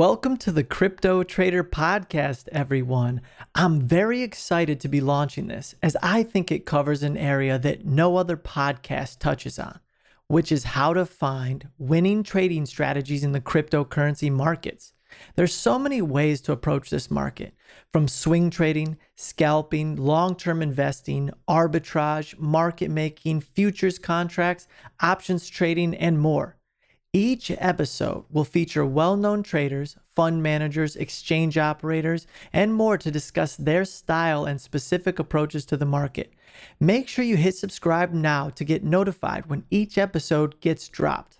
Welcome to the Crypto Trader Podcast, everyone. I'm very excited to be launching this as I think it covers an area that no other podcast touches on, which is how to find winning trading strategies in the cryptocurrency markets. There's so many ways to approach this market from swing trading, scalping, long term investing, arbitrage, market making, futures contracts, options trading, and more. Each episode will feature well known traders, fund managers, exchange operators, and more to discuss their style and specific approaches to the market. Make sure you hit subscribe now to get notified when each episode gets dropped.